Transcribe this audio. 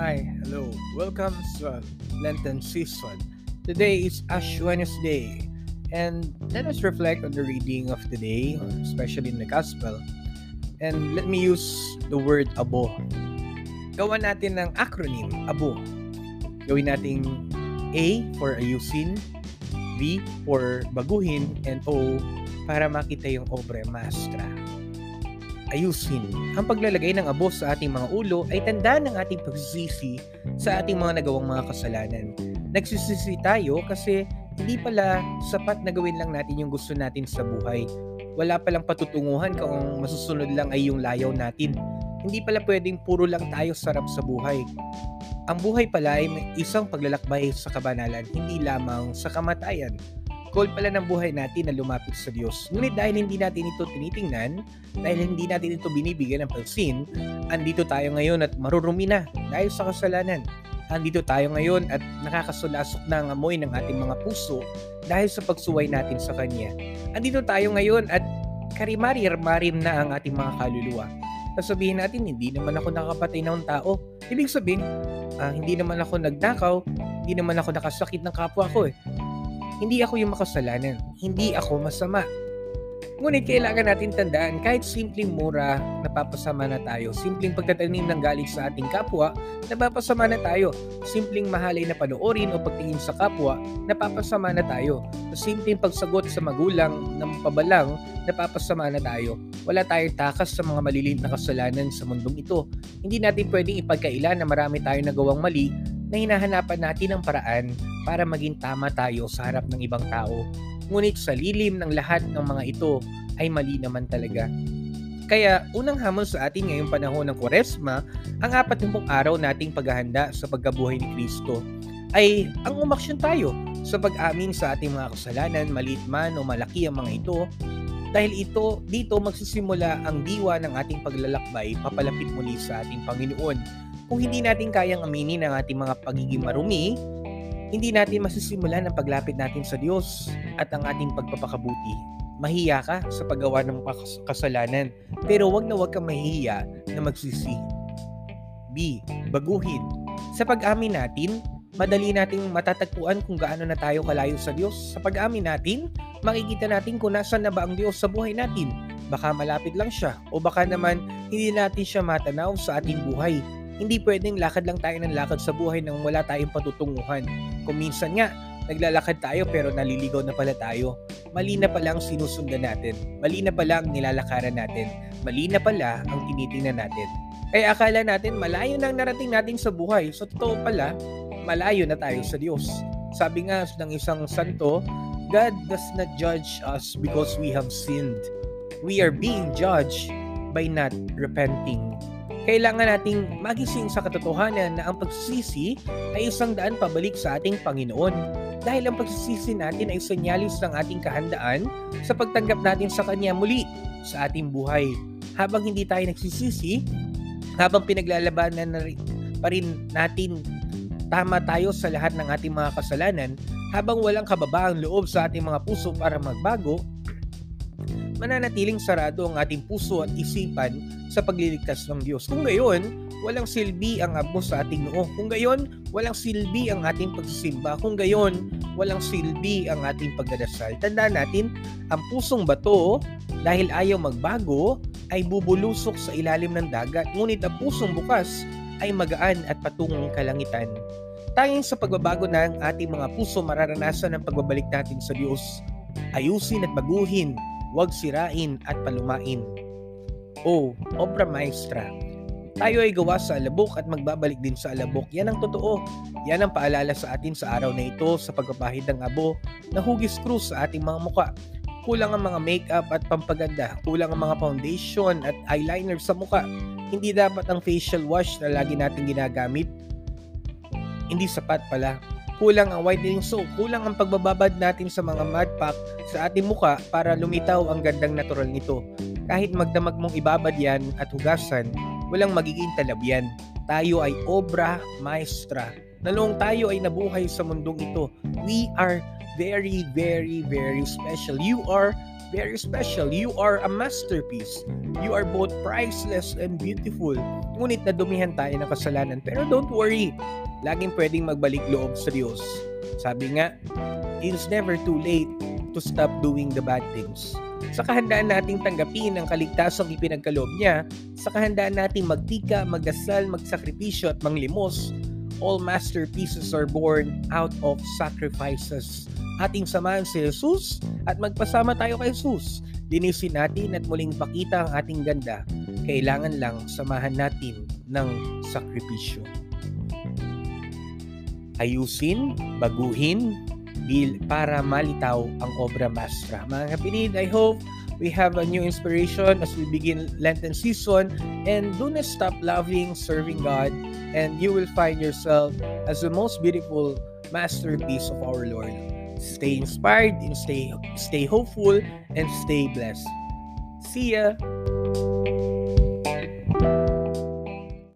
Hi, hello. Welcome sa Lenten season. Today is Ash Wednesday. And let us reflect on the reading of today, especially in the Gospel. And let me use the word abo. Gawan natin ng acronym, abo. Gawin nating A for ayusin, B for baguhin, and O para makita yung obra maestra ayusin. Ang paglalagay ng abo sa ating mga ulo ay tanda ng ating pagsisisi sa ating mga nagawang mga kasalanan. Nagsisisi tayo kasi hindi pala sapat na gawin lang natin yung gusto natin sa buhay. Wala palang patutunguhan kung masusunod lang ay yung layaw natin. Hindi pala pwedeng puro lang tayo sarap sa buhay. Ang buhay pala ay isang paglalakbay sa kabanalan, hindi lamang sa kamatayan. Call pala ng buhay natin na lumapit sa Diyos. Ngunit dahil hindi natin ito tinitingnan, dahil hindi natin ito binibigyan ng pansin, andito tayo ngayon at marurumi na dahil sa kasalanan. Andito tayo ngayon at nakakasulasok na ang amoy ng ating mga puso dahil sa pagsuway natin sa Kanya. Andito tayo ngayon at karimari-marim na ang ating mga kaluluwa. Sasabihin natin, hindi naman ako nakapatay ng tao. Ibig sabihin, uh, hindi naman ako nagnakaw, hindi naman ako nakasakit ng kapwa ko eh hindi ako yung makasalanan. Hindi ako masama. Ngunit kailangan natin tandaan kahit simpleng mura, napapasama na tayo. Simpleng pagtatanim ng galit sa ating kapwa, napapasama na tayo. Simpleng mahalay na panoorin o pagtingin sa kapwa, napapasama na tayo. Simpleng pagsagot sa magulang ng pabalang, napapasama na tayo. Wala tayong takas sa mga maliliit na kasalanan sa mundong ito. Hindi natin pwedeng ipagkaila na marami tayong nagawang mali na hinahanapan natin ang paraan para maging tama tayo sa harap ng ibang tao. Ngunit sa lilim ng lahat ng mga ito ay mali naman talaga. Kaya unang hamon sa atin ngayong panahon ng Kwaresma, ang apat na araw nating paghahanda sa pagkabuhay ni Kristo ay ang umaksyon tayo sa pag-amin sa ating mga kasalanan, maliit man o malaki ang mga ito, dahil ito, dito magsisimula ang diwa ng ating paglalakbay papalapit muli sa ating Panginoon kung hindi natin kayang aminin ang ating mga pagiging marumi, hindi natin masisimulan ang paglapit natin sa Diyos at ang ating pagpapakabuti. Mahiya ka sa paggawa ng kasalanan, pero wag na wag kang mahihiya na magsisi. B. Baguhin. Sa pag-amin natin, madali nating matatagpuan kung gaano na tayo kalayo sa Diyos. Sa pag-amin natin, makikita natin kung nasan na ba ang Diyos sa buhay natin. Baka malapit lang siya o baka naman hindi natin siya matanaw sa ating buhay hindi pwedeng lakad lang tayo ng lakad sa buhay nang wala tayong patutunguhan. Kung minsan nga, naglalakad tayo pero naliligaw na pala tayo. Mali na pala ang sinusundan natin. Mali na pala ang nilalakaran natin. Mali na pala ang tinitingnan natin. Kaya akala natin malayo na ang narating natin sa buhay. So totoo pala, malayo na tayo sa Diyos. Sabi nga ng isang santo, God does not judge us because we have sinned. We are being judged by not repenting kailangan nating magising sa katotohanan na ang pagsisisi ay isang daan pabalik sa ating Panginoon dahil ang pagsisisi natin ay senyalis ng ating kahandaan sa pagtanggap natin sa Kanya muli sa ating buhay. Habang hindi tayo nagsisisi, habang pinaglalabanan na pa rin natin tama tayo sa lahat ng ating mga kasalanan, habang walang kababaang loob sa ating mga puso para magbago, mananatiling sarado ang ating puso at isipan sa pagliligtas ng Diyos. Kung gayon, walang silbi ang abo sa ating noo. Kung gayon, walang silbi ang ating pagsisimba. Kung gayon, walang silbi ang ating pagdadasal. Tandaan natin, ang pusong bato, dahil ayaw magbago, ay bubulusok sa ilalim ng dagat. Ngunit ang pusong bukas ay magaan at patungong kalangitan. Tanging sa pagbabago ng ating mga puso, mararanasan ang pagbabalik natin sa Diyos. Ayusin at baguhin huwag sirain at palumain. O, obra maestra. Tayo ay gawa sa alabok at magbabalik din sa alabok. Yan ang totoo. Yan ang paalala sa atin sa araw na ito sa pagpapahid ng abo na hugis krus sa ating mga muka. Kulang ang mga makeup at pampaganda. Kulang ang mga foundation at eyeliner sa muka. Hindi dapat ang facial wash na lagi natin ginagamit. Hindi sapat pala kulang ang whitening soap, kulang ang pagbababad natin sa mga mud pack sa ating muka para lumitaw ang gandang natural nito. Kahit magdamag mong ibabad yan at hugasan, walang magiging talab yan. Tayo ay obra maestra. Nalong tayo ay nabuhay sa mundong ito. We are very, very, very special. You are very special. You are a masterpiece. You are both priceless and beautiful. Ngunit nadumihan tayo ng kasalanan. Pero don't worry, laging pwedeng magbalik loob sa Diyos. Sabi nga, it's never too late to stop doing the bad things. Sa kahandaan nating tanggapin ang kaligtasang ipinagkaloob niya, sa kahandaan nating magtika, magdasal, magsakripisyo at manglimos, all masterpieces are born out of sacrifices. Ating samahan si Jesus at magpasama tayo kay Jesus. Linisin natin at muling pakita ang ating ganda. Kailangan lang samahan natin ng sakripisyo. Ayusin, baguhin, bil para malitaw ang obra maestra. Mga kapinid, I hope we have a new inspiration as we begin Lenten season and do not stop loving, serving God and you will find yourself as the most beautiful masterpiece of our Lord. Stay inspired and stay stay hopeful and stay blessed. See ya.